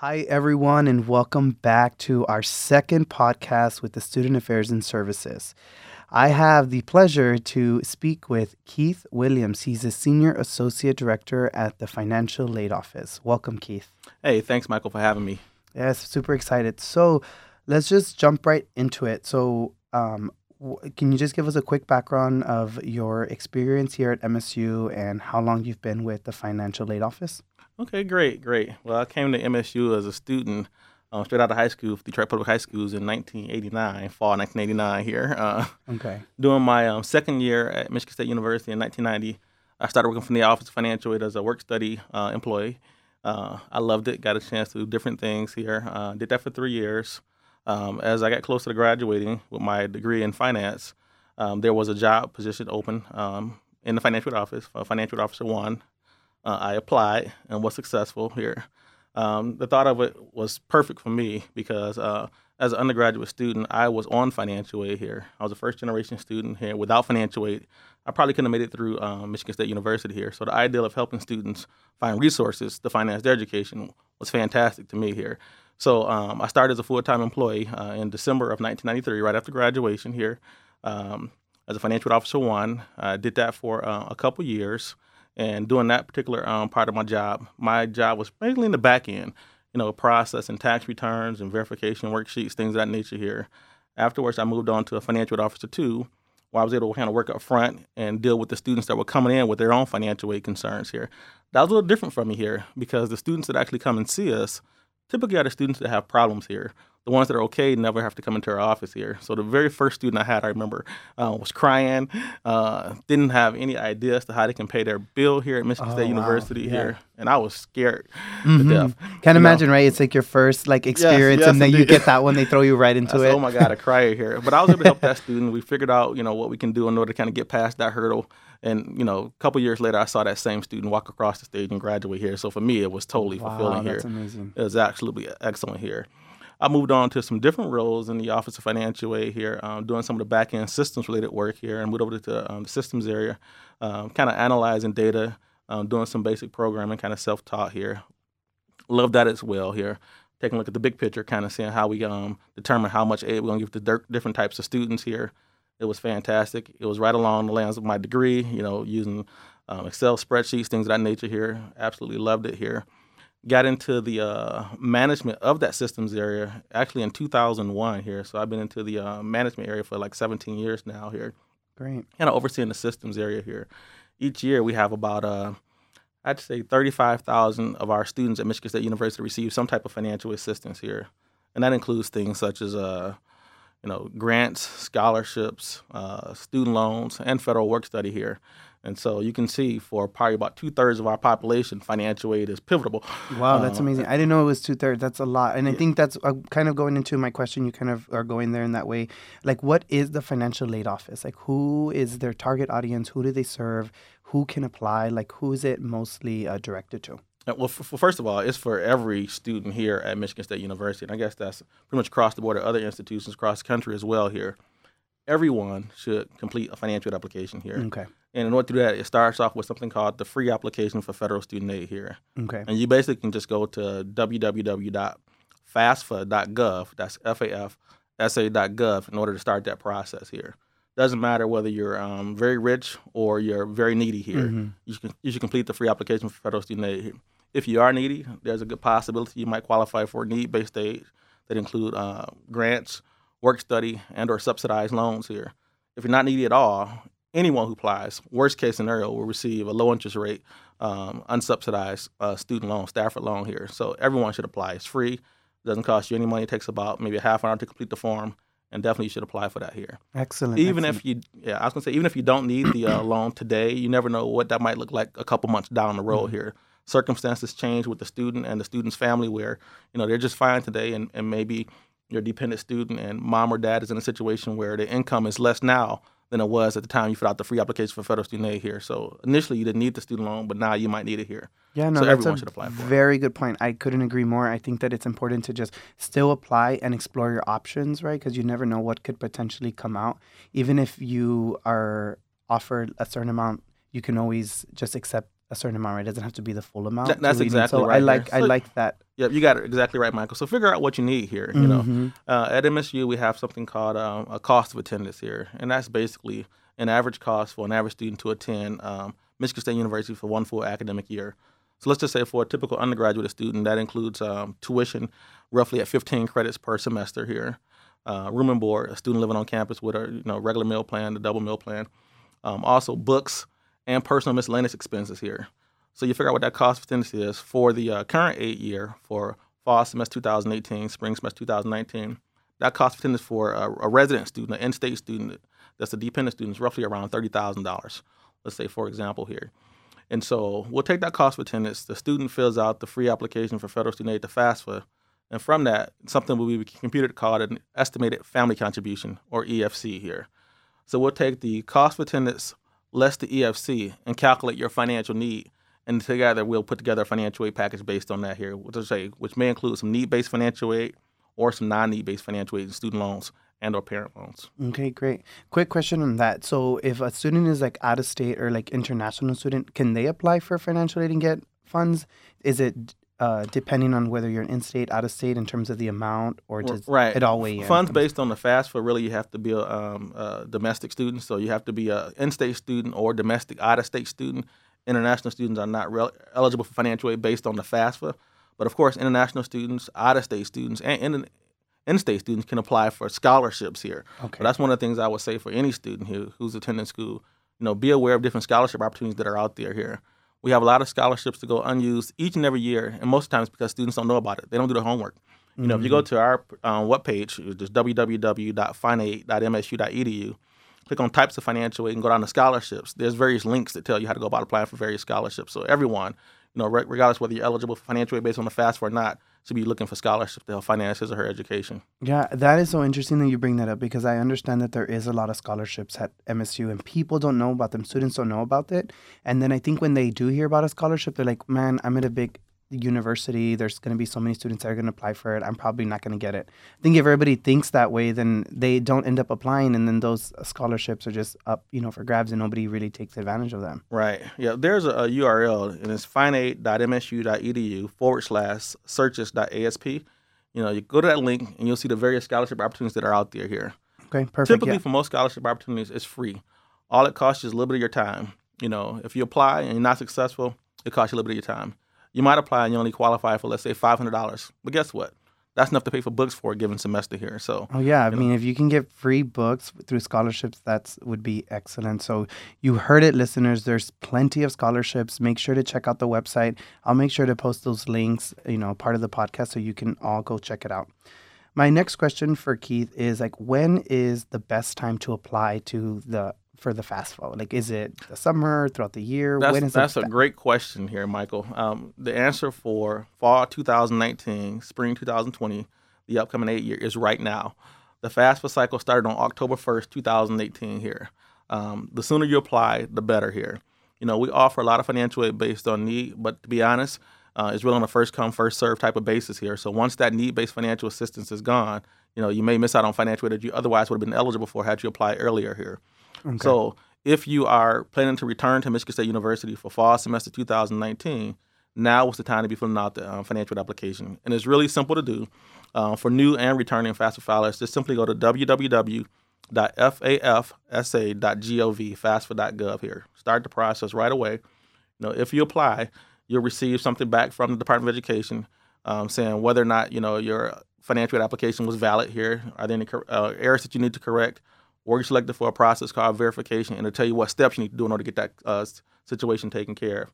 Hi, everyone, and welcome back to our second podcast with the Student Affairs and Services. I have the pleasure to speak with Keith Williams. He's a Senior Associate Director at the Financial Aid Office. Welcome, Keith. Hey, thanks, Michael, for having me. Yes, super excited. So let's just jump right into it. So, um, w- can you just give us a quick background of your experience here at MSU and how long you've been with the Financial Aid Office? Okay, great, great. Well, I came to MSU as a student um, straight out of high school, Detroit Public High Schools in 1989, fall 1989 here. Uh, Okay. during my um, second year at Michigan State University in 1990, I started working from the Office of Financial Aid as a work study uh, employee. Uh, I loved it, got a chance to do different things here. Uh, did that for three years. Um, as I got closer to graduating with my degree in finance, um, there was a job position open um, in the financial aid office, for financial aid officer one. Uh, I applied and was successful here. Um, the thought of it was perfect for me because uh, as an undergraduate student, I was on financial aid here. I was a first generation student here. Without financial aid, I probably couldn't have made it through um, Michigan State University here. So the idea of helping students find resources to finance their education was fantastic to me here. So um, I started as a full time employee uh, in December of 1993, right after graduation here, um, as a financial officer one. I did that for uh, a couple years. And doing that particular um, part of my job, my job was mainly in the back end, you know, processing tax returns and verification worksheets, things of that nature here. Afterwards, I moved on to a financial aid officer too, where I was able to kind of work up front and deal with the students that were coming in with their own financial aid concerns here. That was a little different for me here because the students that actually come and see us typically are the students that have problems here. The ones that are okay never have to come into our office here. So the very first student I had, I remember, uh, was crying, uh, didn't have any idea as to how they can pay their bill here at Michigan Oh, State. University Yeah. here, and I was scared Mhm. to death. Can't you know. imagine, right? It's like your first like experience, yes, and then you get that one, they throw you right into said, it. oh my God, I cry here. But I was able to help that student. We figured out, you know, what we can do in order to kind of get past that hurdle. And, you know, a couple years later, I saw that same student walk across the stage and graduate here. So for me, it was totally wow, fulfilling here. amazing. It was absolutely excellent here. I moved on to some different roles in the Office of Financial Aid here, um, doing some of the back end systems related work here, and moved over to um, the systems area, um, kind of analyzing data, um, doing some basic programming, kind of self taught here. Love that as well here. Taking a look at the big picture, kind of seeing how we um, determine how much aid we're going to give to different types of students here. It was fantastic. It was right along the lines of my degree, you know, using um, Excel spreadsheets, things of that nature here. Absolutely loved it here got into the uh, management of that systems area actually in 2001 here. So I've been into the uh, management area for like 17 years now here, Great. kind of overseeing the systems area here. Each year we have about, uh, I'd say 35,000 of our students at Michigan State University receive some type of financial assistance here. And that includes things such as, uh, you know, grants, scholarships, uh, student loans, and federal work study here. And so you can see for probably about two thirds of our population, financial aid is pivotal. Wow, that's Um, amazing. I didn't know it was two thirds. That's a lot, and I think that's uh, kind of going into my question. You kind of are going there in that way. Like, what is the financial aid office? Like, who is their target audience? Who do they serve? Who can apply? Like, who is it mostly uh, directed to? Uh, Well, first of all, it's for every student here at Michigan State University, and I guess that's pretty much across the board at other institutions across the country as well. Here, everyone should complete a financial aid application here, Okay. and in order to do that, it starts off with something called the free application for federal student aid here, Okay. and you basically can just go to www.fafsa.gov. That's f a f s a .gov in order to start that process here. Doesn't matter whether you're um, very rich or you're very needy here Mhm. you should, you should complete the free application for federal student aid. If you are needy, there's a good possibility you might qualify for need-based aid that include uh, grants, work study, and or subsidized loans here. If you're not needy at all, anyone who applies, worst case scenario, will receive a low interest rate, um, unsubsidized uh, student loan, Stafford loan here. So everyone should apply. It's free. It doesn't cost you any money. It takes about maybe a half an hour to complete the form, and definitely you should apply for that here Excellent. even excellent. if you yeah i was gonna say even if you don't need the uh, loan today you never know what that might look like a couple months down the road here circumstances change with the student and the student's family where you know they're just fine today and, and maybe your dependent student and mom or dad is in a situation where the income is less now than it was at the time you filled out the free application for federal student aid here so initially you didn't need the student loan but now you might need it here Yeah, no, So that's everyone a should apply for it. very good point. I couldn't agree more. I think that it's important to just still apply and explore your options, right? Because you never know what could potentially come out. Even if you are offered a certain amount, you can always just accept a certain amount, right? It doesn't have to be the full amount. That- that's to lead in. exactly so right I like. I like that. Yep, you got it exactly right, Michael. So figure out what you need here. You know, Mhm. uh, at MSU we have something called um, a cost of attendance here, and that's basically an average cost for an average student to attend um, Michigan State University for one full academic year. So let's just say for a typical undergraduate student, that includes um, tuition, roughly at 15 credits per semester here, uh, room and board, a student living on campus with a you know regular meal plan, the double meal plan, um, also books and personal miscellaneous expenses here. So you figure out what that cost of attendance is for the uh, current aid year for fall semester 2018, spring semester 2019. That cost of attendance for a, a resident student, an in-state student that's a dependent student is roughly around thirty thousand dollars. Let's say, for example, here. And so we'll take that cost of attendance. The student fills out the free application for federal student aid to FAFSA, and from that, something will be computed called an estimated family contribution or EFC here. So we'll take the cost of attendance less the EFC and calculate your financial need. And together we'll put together a financial aid package based on that here, which, say, which may include some need-based financial aid or some non-need-based financial aid and student loans and or parent loans. Okay, great. Quick question on that. So, if a student is like out of state or like international student, can they apply for financial aid and get funds? Is it uh, depending on whether you're an in state, out of state, in terms of the amount, or does right. it all weigh in? Funds based on the FAFSA, really, you have to be a, um, a domestic student. So you have to be a in-state student or domestic out-of-state student. International students are not rel- eligible for financial aid based on the FAFSA. But of course, international students, out-of-state students, and in, in-state students can apply for scholarships here. Okay. But that's one of the things I would say for any student here who's attending school. You know, be aware of different scholarship opportunities that are out there here. We have a lot of scholarships to go unused each and every year, and most times because students don't know about it. They don't do their homework. You know, if you go to our um, webpage, just www.finaid.msu.edu, click on types of financial aid and go down to scholarships. There's various links that tell you how to go about applying for various scholarships. So everyone, you know, re- regardless whether you're eligible for financial aid based on the FAFSA or not, should be looking for scholarships to help finance his or her education. Yeah, that is so interesting that you bring that up because I understand that there is a lot of scholarships at MSU and people don't know about them. Students don't know about it. And then I think when they do hear about a scholarship, they're like, man, I'm at a big university. There's going to be so many students that are going to apply for it. I'm probably not going to get it. I think if everybody thinks that way, then they don't end up applying. And then those scholarships are just up, you know, for grabs and nobody really takes advantage of them. Right. Yeah. There's a, a URL and it's finaid.msu.edu forward slash searches.asp. You know, you go to that link and you'll see the various scholarship opportunities that are out there here. Okay, perfect. Typically, yeah. for most scholarship opportunities, it's free. All it costs you is a little bit of your time. You know, if you apply and you're not successful, it costs you a little bit of your time. You might apply and you only qualify for, let's say, $500. But guess what? That's enough to pay for books for a given semester here. So, Oh yeah, I know. mean, if you can get free books through scholarships, that's would be excellent. So you heard it, listeners. There's plenty of scholarships. Make sure to check out the website. I'll make sure to post those links, you know, part of the podcast, so you can all go check it out. My next question for Keith is like, when is the best time to apply to the for the FAFSA? Like, is it the summer, throughout the year? That's, when is that's the a great question here, Michael. Um, the answer for fall 2019, spring 2020, the upcoming aid year is right now. The FAFSA cycle started on October 1st, 2018 here. Um, the sooner you apply, the better here. You know, we offer a lot of financial aid based on need, but to be honest, uh, it's really on a first come, first serve type of basis here. So once that need based financial assistance is gone, you know, you may miss out on financial aid that you otherwise would have been eligible for had you applied earlier here. Okay. So if you are planning to return to Michigan State University for fall semester 2019, now is the time to be filling out the um, financial application. And it's really simple to do. Uh, for new and returning FAFSA filers, just simply go to www.fafsa.gov, FAFSA.gov here. Start the process right away. You know, if you apply, you'll receive something back from the Department of Education um, saying whether or not you know your financial application was valid here. Are there any uh, errors that you need to correct? Or you're selected for a process called verification, and it'll tell you what steps you need to do in order to get that uh, situation taken care of.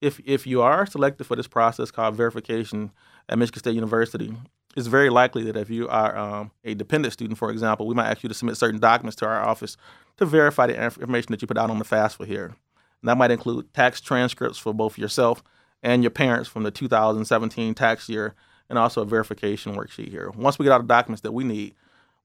If if you are selected for this process called verification at Michigan State University, it's very likely that if you are um, a dependent student, for example, we might ask you to submit certain documents to our office to verify the information that you put out on the FAFSA here. And that might include tax transcripts for both yourself and your parents from the 2017 tax year, and also a verification worksheet here. Once we get all the documents that we need,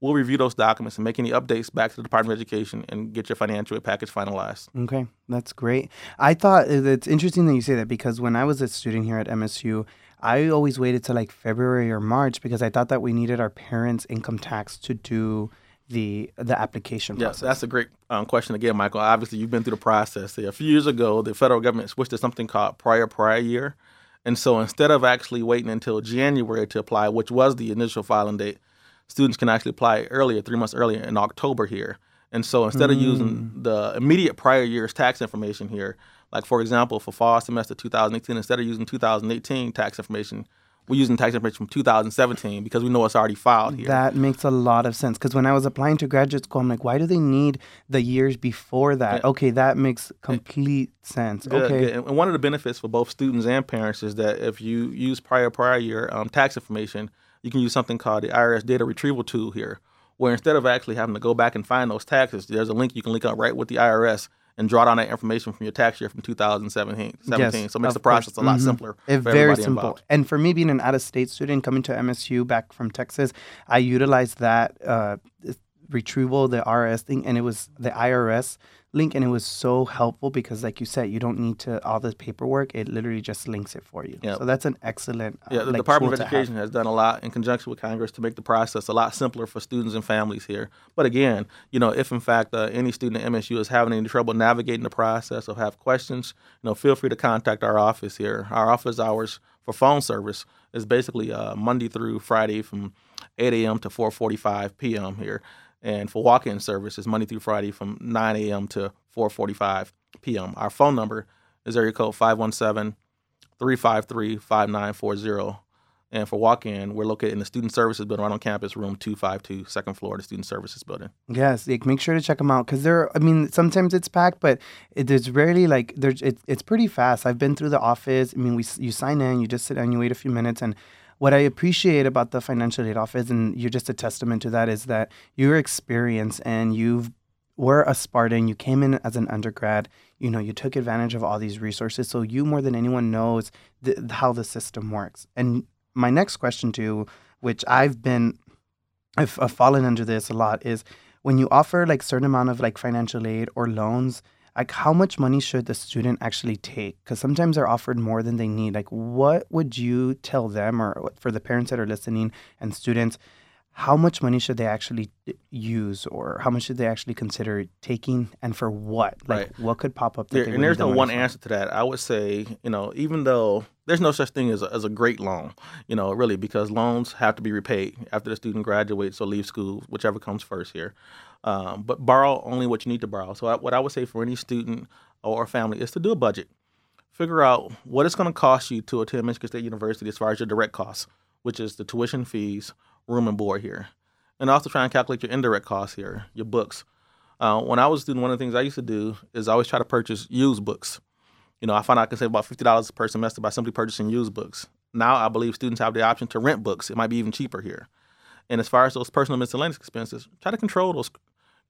we'll review those documents and make any updates back to the Department of Education and get your financial aid package finalized. Okay, that's great. I thought uh, it's interesting that you say that because when I was a student here at MSU, I always waited till like February or March because I thought that we needed our parents' income tax to do the the application Yeah, process? that's a great um, question again, Michael. Obviously, you've been through the process. A few years ago, the federal government switched to something called prior prior year, and so instead of actually waiting until January to apply, which was the initial filing date, students can actually apply earlier, three months earlier in October here. And so instead of using the immediate prior year's tax information here, like for example, for fall semester 2018, instead of using 2018 tax information, we're using tax information from 2017 because we know it's already filed here. That makes a lot of sense because when I was applying to graduate school, I'm like, why do they need the years before that? Okay, that makes complete sense. Good, okay, good. And one of the benefits for both students and parents is that if you use prior prior year um, tax information, you can use something called the IRS data retrieval tool here, where instead of actually having to go back and find those taxes, there's a link you can link up right with the IRS and draw down that information from your tax year from 2017. 17. so it makes the process course. a lot Mhm. simpler. Very simple. involved. And for me, being an out-of-state student coming to MSU back from Texas, I utilized that uh, retrieval, the RS thing, and it was the IRS link, and it was so helpful because, like you said, you don't need to all the paperwork. It literally just links it for you. Yep. So that's an excellent. Uh, Yeah, the like, Department of. Education has done a lot in conjunction with Congress to make the process a lot simpler for students and families here. But again, you know, if in fact uh, any student at MSU is having any trouble navigating the process or have questions, you know, feel free to contact our office here. Our office hours for phone service is basically uh, Monday through Friday from 8 a.m. to 4:45 p.m. here, and for walk-in service is Monday through Friday from 9 a.m. to 4:45 p.m. Our phone number is area code 517 353 5940. And for walk in, we're located in the Student Services Building right on campus, room 252, second floor of the Student Services Building. Yes, like make sure to check them out because they're. I mean, sometimes it's packed, but it, there's rarely like there's. It, it's pretty fast. I've been through the office. I mean, we you sign in, you just sit and you wait a few minutes. And what I appreciate about the financial aid office, and you're just a testament to that, is that your experience and you've were a Spartan. You came in as an undergrad. You know, you took advantage of all these resources. So you more than anyone knows how the system works. And my next question to you, which I've been, I've, I've fallen under this a lot, is when you offer like certain amount of like financial aid or loans like how much money should the student actually take because sometimes they're offered more than they need like what would you tell them or for the parents that are listening and students how much money should they actually eh, use or how much should they actually consider taking and for what like Right. what could pop up There, and there's the no one answer to that. I would say, you know, even though there's no such thing as a, as a great loan, you know, really, because loans have to be repaid after the student graduates or leaves school, whichever comes first here. Um, but borrow only what you need to borrow. So I, what I would say for any student or family is to do a budget. Figure out what it's going to cost you to attend Michigan State University as far as your direct costs, which is the tuition fees, room and board here. And also try and calculate your indirect costs here, your books. Uh, when I was student, one of the things I used to do is I always try to purchase used books. You know, I found I can save about fifty dollars per semester by simply purchasing used books. Now I believe students have the option to rent books. It might be even cheaper here. And as far as those personal miscellaneous expenses, try to control those.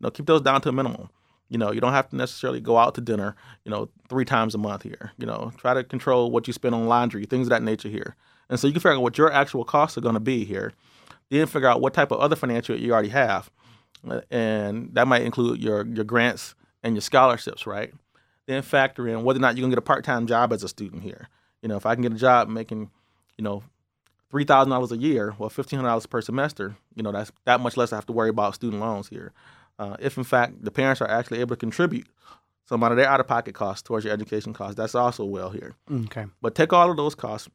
Know, keep those down to a minimum. You know, you don't have to necessarily go out to dinner. You know, three times a month here. You know, try to control what you spend on laundry, things of that nature here. And so you can figure out what your actual costs are going to be here. Then figure out what type of other financial you already have uh, and that might include your your grants and your scholarships, right? Then factor in whether or not you're gonna get a part time job as a student here. You know, if I can get a job making, you know, three thousand dollars a year, well, fifteen hundred dollars per semester, you know, that's that much less I have to worry about student loans here. Uh, if in fact the parents are actually able to contribute some amount of their out of pocket costs towards your education costs, that's also well here. okay But take all of those costs,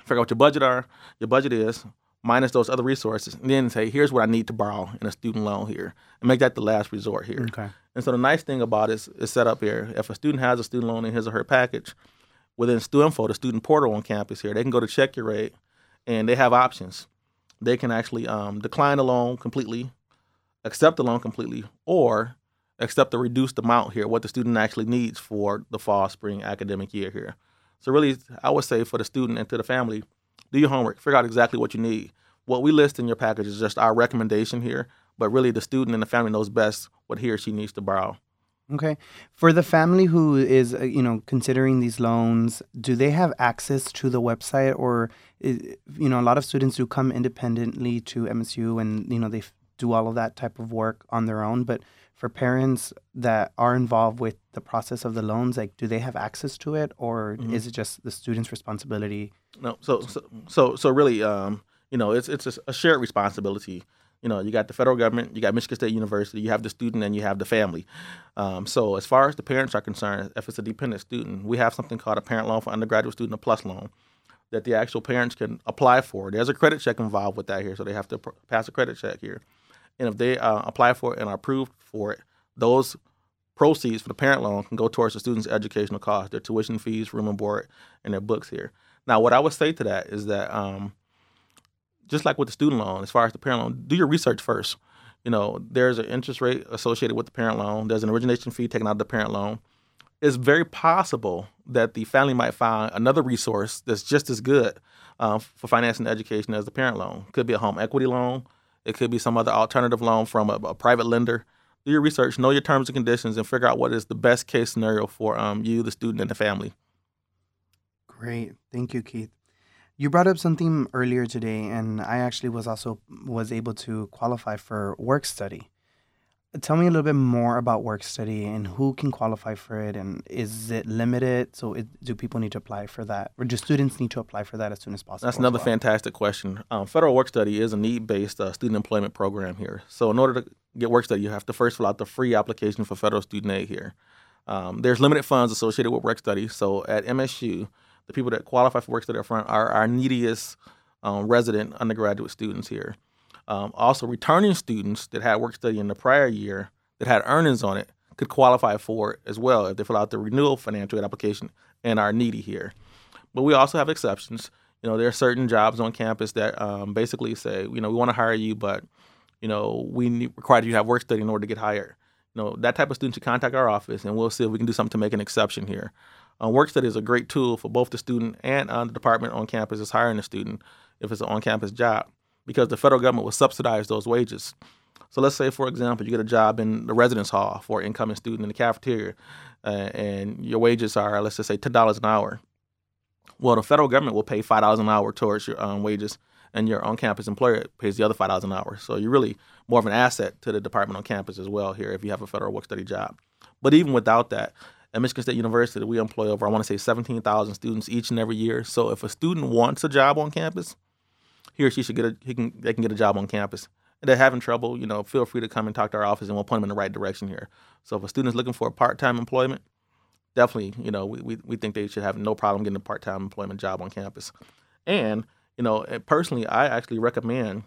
figure out what your budget are, your budget is, minus those other resources, and then say, here's what I need to borrow in a student loan here, and make that the last resort here. okay And so the nice thing about it is, is set up here. If a student has a student loan in his or her package, within StuInfo, the student portal on campus here, they can go to check your rate, and they have options. They can actually um, decline the loan completely, accept the loan completely, or accept the reduced amount here, what the student actually needs for the fall spring academic year here. So really, I would say for the student and to the family, do your homework, figure out exactly what you need. What we list in your package is just our recommendation here, but really the student and the family knows best what he or she needs to borrow. Okay. For the family who is, uh, you know, considering these loans, do they have access to the website or, i- you know, a lot of students do come independently to MSU and, you know, they do all of that type of work on their own. But for parents that are involved with the process of the loans, like, do they have access to it or Mhm. is it just the student's responsibility? No, so so so so really, um, you know, it's it's a, a shared responsibility. You know, you got the federal government, you got Michigan State University, you have the student, and you have the family. Um, so as far as the parents are concerned, if it's a dependent student, we have something called a parent loan for undergraduate student, a plus loan, that the actual parents can apply for. There's a credit check involved with that here, so they have to pr- pass a credit check here. And if they uh, apply for it and are approved for it, those proceeds for the parent loan can go towards the student's educational costs, their tuition fees, room and board, and their books here. Now, what I would say to that is that um, just like with the student loan, as far as the parent loan, do your research first. You know, there's an interest rate associated with the parent loan. There's an origination fee taken out of the parent loan. It's very possible that the family might find another resource that's just as good uh, for financing education as the parent loan. Could be a home equity loan. It could be some other alternative loan from a, a private lender. Do your research, know your terms and conditions, and figure out what is the best case scenario for um, you, the student, and the family. Great, thank you, Keith. You brought up something earlier today, and I actually was also was able to qualify for work study. Tell me a little bit more about work study and who can qualify for it, and is it limited? So, it, do people need to apply for that, or do students need to apply for that as soon as possible? That's another well? fantastic question. Um, federal work study is a need-based uh, student employment program here. So, in order to get work study, you have to first fill out the free application for federal student aid here. Um, there's limited funds associated with work study. So, at MSU, the people that qualify for work study up front are our neediest um, resident undergraduate students here. Um, also, returning students that had work study in the prior year that had earnings on it could qualify for it as well if they fill out the renewal financial aid application and are needy here. But we also have exceptions. You know, there are certain jobs on campus that um, basically say, you know, we want to hire you, but you know, we need, require you to have work study in order to get hired. You know, that type of student should contact our office, and we'll see if we can do something to make an exception here. Uh, work study is a great tool for both the student and uh, the department on campus is hiring the student if it's an on-campus job because the federal government will subsidize those wages. So let's say, for example, you get a job in the residence hall for an incoming student in the cafeteria, uh, and your wages are, let's just say, ten dollars an hour. Well, the federal government will pay five dollars an hour towards your um, wages, and your on-campus employer pays the other five dollars an hour. So you're really more of an asset to the department on campus as well here if you have a federal work study job. But even without that, at Michigan State University, we employ over, I want to say, 17,000 students each and every year. So if a student wants a job on campus, he or she should get a, he can, they can get a job on campus. If they're having trouble, you know, feel free to come and talk to our office and we'll point them in the right direction here. So if a student's looking for a part-time employment, definitely, you know, we, we, we think they should have no problem getting a part-time employment job on campus. And, you know, eh, personally, I actually recommend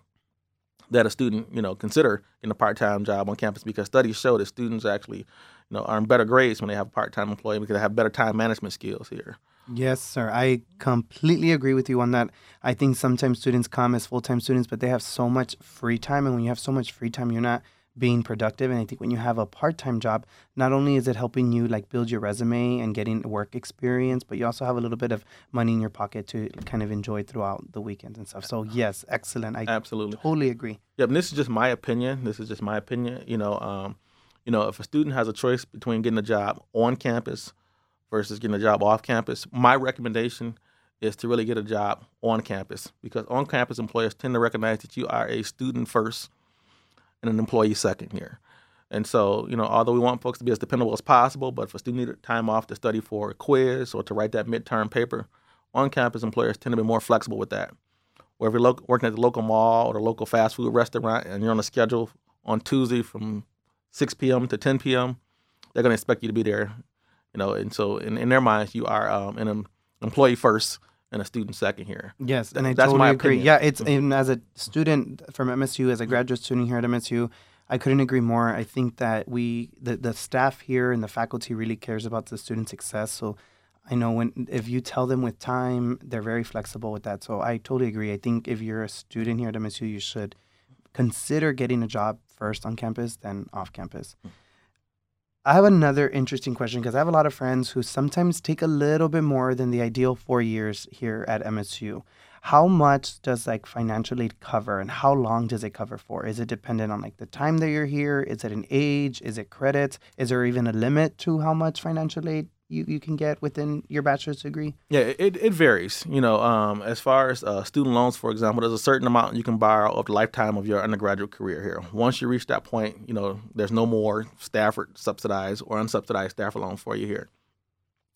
that a student, you know, consider getting a part-time job on campus because studies show that students actually, you know, earn better grades when they have a part-time employment because they have better time management skills here. Yes, sir. I completely agree with you on that. I think sometimes students come as full time students, but they have so much free time. And when you have so much free time, you're not being productive. And I think when you have a part time job, not only is it helping you like build your resume and getting work experience, but you also have a little bit of money in your pocket to kind of enjoy throughout the weekends and stuff. So, yes, excellent. I Absolutely. totally agree. Yep, and this is just my opinion. This is just my opinion. You know, um, you know, if a student has a choice between getting a job on campus versus getting a job off campus, my recommendation is to really get a job on campus because on campus employers tend to recognize that you are a student first and an employee second here. And so, you know, although we want folks to be as dependable as possible, but if a student needed time off to study for a quiz or to write that midterm paper, on campus employers tend to be more flexible with that. Or if you're lo- working at the local mall or the local fast food restaurant and you're on a schedule on Tuesday from 6 p.m. to 10 p.m., they're going to expect you to be there you know, and so in, in their minds, you are um, an employee first and a student second here. Yes, and I That's totally my agree. opinion. Yeah, it's Mhm. and as a student from MSU, as a graduate student here at MSU, I couldn't agree more. I think that we, the, the staff here and the faculty really cares about the student success. So I know when if you tell them with time, they're very flexible with that. So I totally agree. I think if you're a student here at MSU, you should consider getting a job first on campus, then off campus. I have another interesting question because I have a lot of friends who sometimes take a little bit more than the ideal four years here at MSU. How much does like financial aid cover and how long does it cover for? Is it dependent on like the time that you're here? Is it an age? Is it credits? Is there even a limit to how much financial aid you, you can get within your bachelor's degree? Yeah, it, it varies. You know, um, as far as uh, student loans, for example, there's a certain amount you can borrow of the lifetime of your undergraduate career here. Once you reach that point, you know, there's no more Stafford subsidized or unsubsidized Stafford loan for you here.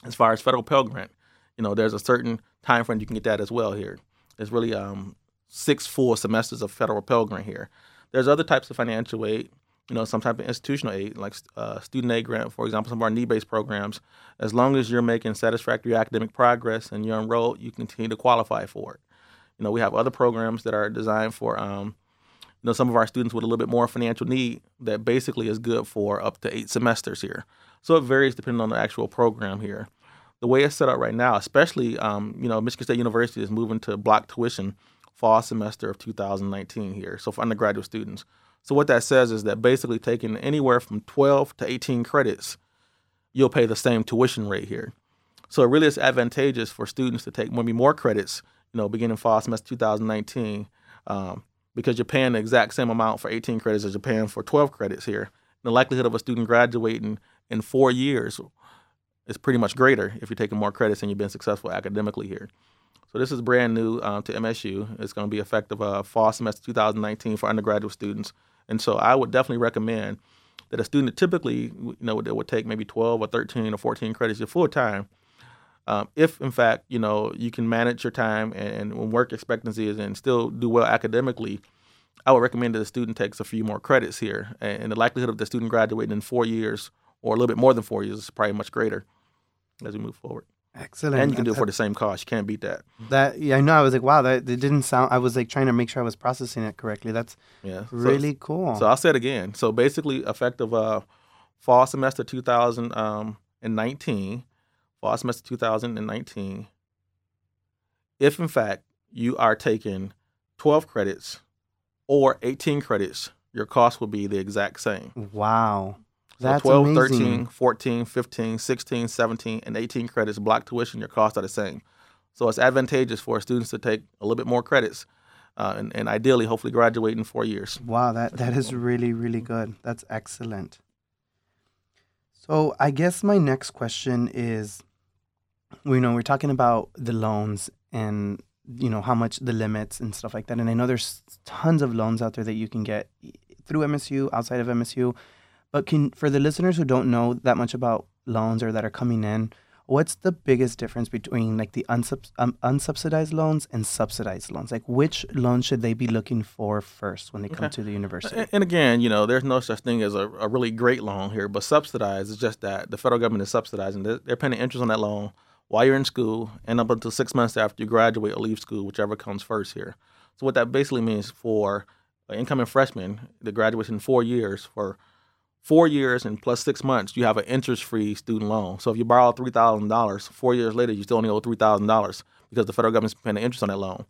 As far as federal Pell Grant, you know, there's a certain time frame you can get that as well here. There's really um, six full semesters of federal Pell Grant here. There's other types of financial aid, you know, some type of institutional aid, like uh, student aid grant, for example, some of our need-based programs. As long as you're making satisfactory academic progress and you're enrolled, you continue to qualify for it. You know, we have other programs that are designed for, um, you know, some of our students with a little bit more financial need that basically is good for up to eight semesters here. So it varies depending on the actual program here. The way it's set up right now, especially, um, you know, Michigan State University is moving to block tuition fall semester of 2019 here. So for undergraduate students. So what that says is that basically taking anywhere from 12 to 18 credits, you'll pay the same tuition rate here. So it really is advantageous for students to take maybe more credits, you know, beginning fall semester 2019, um, because you're paying the exact same amount for 18 credits as you're paying for 12 credits here. The likelihood of a student graduating in four years is pretty much greater if you're taking more credits and you've been successful academically here. So this is brand new um, to MSU. It's going to be effective uh, fall semester 2019 for undergraduate students. And so I would definitely recommend that a student typically, you know, that would take maybe 12 or 13 or 14 credits your full time. Um, if in fact, you know, you can manage your time and, and work expectancy is and still do well academically, I would recommend that the student takes a few more credits here. And the likelihood of the student graduating in four years or a little bit more than four years is probably much greater as we move forward. Excellent. And you can do it for the same cost. You can't beat that. That yeah, I know. I was like, wow, that it didn't sound. I was like trying to make sure I was processing it correctly. That's yeah, really so, cool. So I'll say it again. So basically, effective uh, fall semester 2019, fall semester 2019. If in fact you are taking 12 credits or 18 credits, your cost will be the exact same. Wow. That's so 12, amazing. 13, 14, 15, 16, 17, and 18 credits block tuition, your costs are the same. So it's advantageous for students to take a little bit more credits uh, and, and ideally, hopefully, graduate in four years. Wow, that, that is really, really good. That's excellent. So I guess my next question is, you know, we're talking about the loans and you know how much the limits and stuff like that. And I know there's tons of loans out there that you can get through MSU, outside of MSU. But can for the listeners who don't know that much about loans or that are coming in, what's the biggest difference between like the unsub- um, unsubsidized loans and subsidized loans? Like which loan should they be looking for first when they come to the university? And, and, again, you know, there's no such thing as a, a, really great loan here, but subsidized is just that the federal government is subsidizing. They're, they're paying interest on that loan while you're in school and up until six months after you graduate or leave school, whichever comes first here. So what that basically means for incoming freshmen, the graduates in four years for four years and plus six months, you have an interest-free student loan. So if you borrow three thousand dollars, four years later, you still only owe three thousand dollars because the federal government's paying the interest on that loan.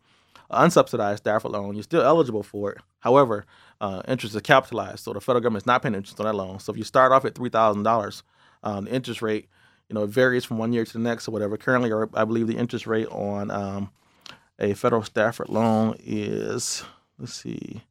An unsubsidized Stafford loan, you're still eligible for it. However, uh, interest is capitalized, so the federal government's not paying interest on that loan. So if you start off at three thousand um, dollars, the interest rate, you know, it varies from one year to the next or whatever. Currently, I believe the interest rate on um, a federal Stafford loan is, let's see,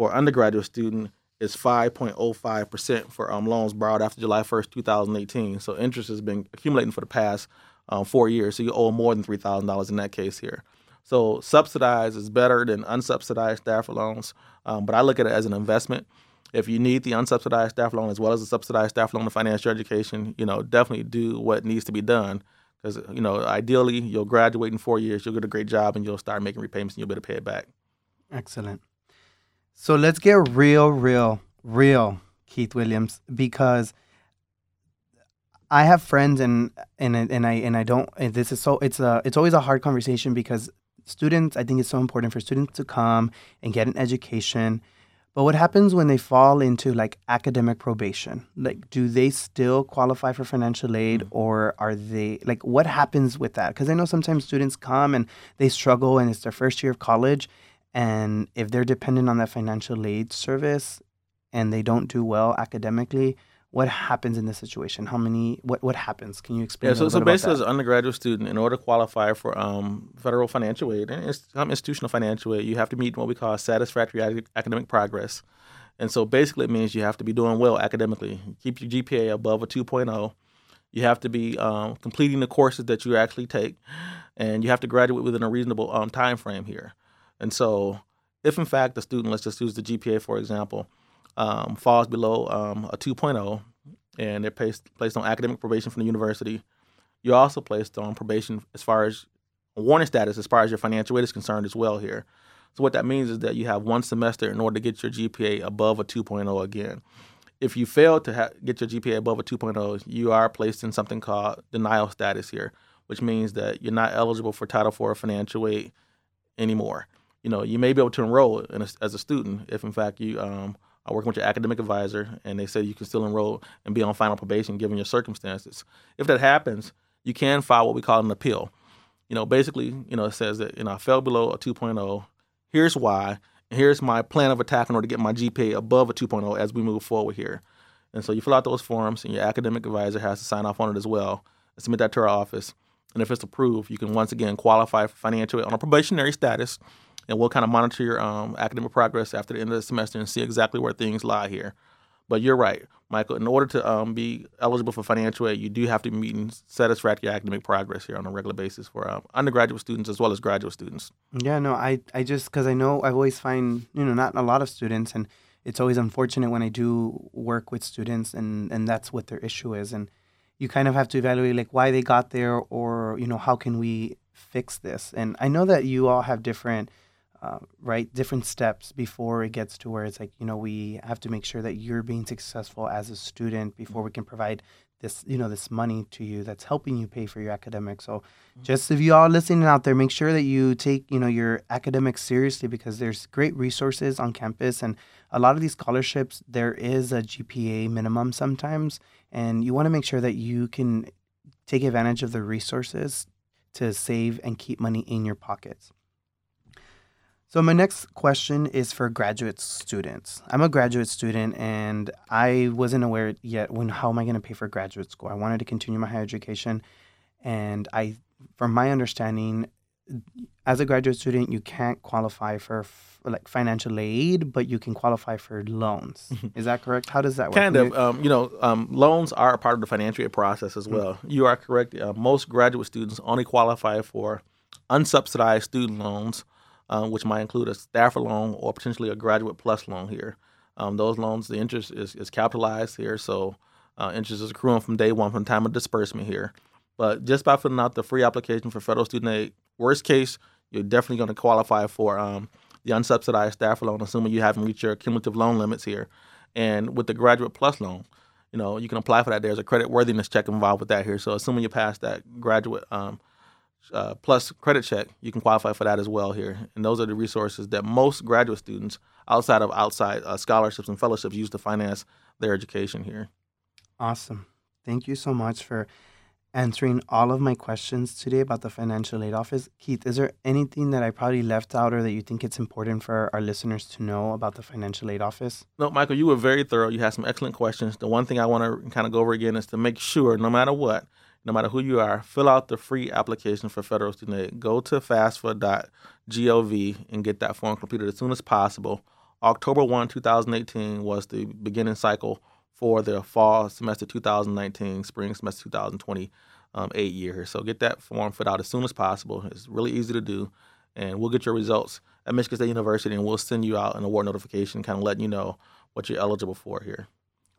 for undergraduate student is 5.05% for um, loans borrowed after July 1st, 2018. So interest has been accumulating for the past um, four years. So you owe more than $3,000 in that case here. So subsidized is better than unsubsidized Stafford loans, um, but I look at it as an investment. If you need the unsubsidized Stafford loan as well as the subsidized Stafford loan to finance your education, you know, definitely do what needs to be done. Because, you know, ideally you'll graduate in four years, you'll get a great job, and you'll start making repayments and you'll be able to pay it back. Excellent. So let's get real, real, real, Keith Williams, because I have friends and and and I and I don't. And this is so it's a it's always a hard conversation because students. I think it's so important for students to come and get an education. But what happens when they fall into like academic probation? Like, do they still qualify for financial aid, mm-hmm. or are they like what happens with that? Because I know sometimes students come and they struggle, and it's their first year of college, and if they're dependent on that financial aid service and they don't do well academically, what happens in this situation? How many? What what happens? Can you explain? Yeah, so, so basically, as an undergraduate student, in order to qualify for um, federal financial aid and um, institutional financial aid, you have to meet what we call satisfactory academic progress. And so basically, it means you have to be doing well academically. Keep your GPA above a 2.0. You have to be um, completing the courses that you actually take, and you have to graduate within a reasonable um, time frame here. And so, if in fact the student, let's just use the GPA for example, um, falls below um, a 2.0 and they're placed, placed on academic probation from the university, you're also placed on probation as far as warning status as far as your financial aid is concerned as well here. So what that means is that you have one semester in order to get your GPA above a 2.0 again. If you fail to ha- get your GPA above a 2.0, you are placed in something called denial status here, which means that you're not eligible for Title IV financial aid anymore. You know, you may be able to enroll a, as a student if, in fact, you um, are working with your academic advisor and they say you can still enroll and be on final probation given your circumstances. If that happens, you can file what we call an appeal. You know, basically, you know, it says that you know I fell below a 2.0. Here's why. Here's my plan of attack in order to get my GPA above a 2.0 as we move forward here. And so you fill out those forms, and your academic advisor has to sign off on it as well. And submit that to our office. And if it's approved, you can once again qualify for financial aid on a probationary status. And we'll kind of monitor your um, academic progress after the end of the semester and see exactly where things lie here. But you're right, Michael. In order to um, be eligible for financial aid, you do have to meet and satisfactory academic progress here on a regular basis for uh, undergraduate students as well as graduate students. Yeah, no, I, I just because I know I always find you know not a lot of students, and it's always unfortunate when I do work with students, and and that's what their issue is, and you kind of have to evaluate like why they got there, or you know how can we fix this, and I know that you all have different uh, right different steps before it gets to where it's like you know we have to make sure that you're being successful as a student before we can provide this you know this money to you that's helping you pay for your academics. So mm-hmm. just if you all listening out there make sure that you take you know your academics seriously because there's great resources on campus and a lot of these scholarships there is a gpa minimum sometimes. And you want to make sure that you can take advantage of the resources to save and keep money in your pockets so my next question is for graduate students. I'm a graduate student and I wasn't aware yet when how am I going to pay for graduate school? I wanted to continue my higher education and I from my understanding as a graduate student you can't qualify for f- like financial aid but you can qualify for loans is that correct how does that work kind of um, you know um, loans are a part of the financial aid process as well mm-hmm. you are correct uh, most graduate students only qualify for unsubsidized student loans um, which might include a Stafford loan or potentially a Graduate Plus loan here. Um, those loans, the interest is, is capitalized here, so uh, interest is accruing from day one from time of disbursement here. But just by filling out the free application for federal student aid, worst case, you're definitely going to qualify for um, the unsubsidized Stafford loan, assuming you haven't reached your cumulative loan limits here. And with the Graduate Plus loan, you know, you can apply for that. There's a credit worthiness check involved with that here. So assuming you pass that graduate um, uh, plus credit check, you can qualify for that as well here. And those are the resources that most graduate students outside of outside uh, scholarships and fellowships use to finance their education here. Awesome. Thank you so much for answering all of my questions today about the financial aid office. Keith, is there anything that I probably left out or that you think it's important for our listeners to know about the financial aid office? No, Michael, you were very thorough. You had some excellent questions. The one thing I want to kind of go over again is to make sure, no matter what, no matter who you are, fill out the free application for federal student aid. Go to fafsa.gov and get that form completed as soon as possible. October 1, 2018 was the beginning cycle for the fall semester 2019, spring semester 2020 um, aid year. So get that form filled out as soon as possible. It's really easy to do. And we'll get your results at Michigan State University and we'll send you out an award notification kind of letting you know what you're eligible for here.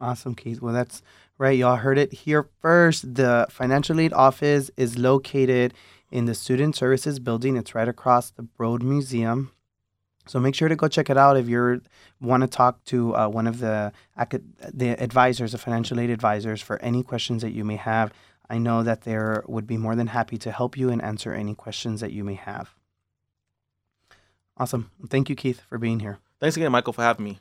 Awesome, Keith. Well, that's right. Y'all heard it here first. The financial aid office is located in the Student Services Building. It's right across the Broad Museum. So make sure to go check it out if you want to talk to uh, one of the the advisors, the financial aid advisors, for any questions that you may have. I know that they would be more than happy to help you and answer any questions that you may have. Awesome. Thank you, Keith, for being here. Thanks again, Michael, for having me.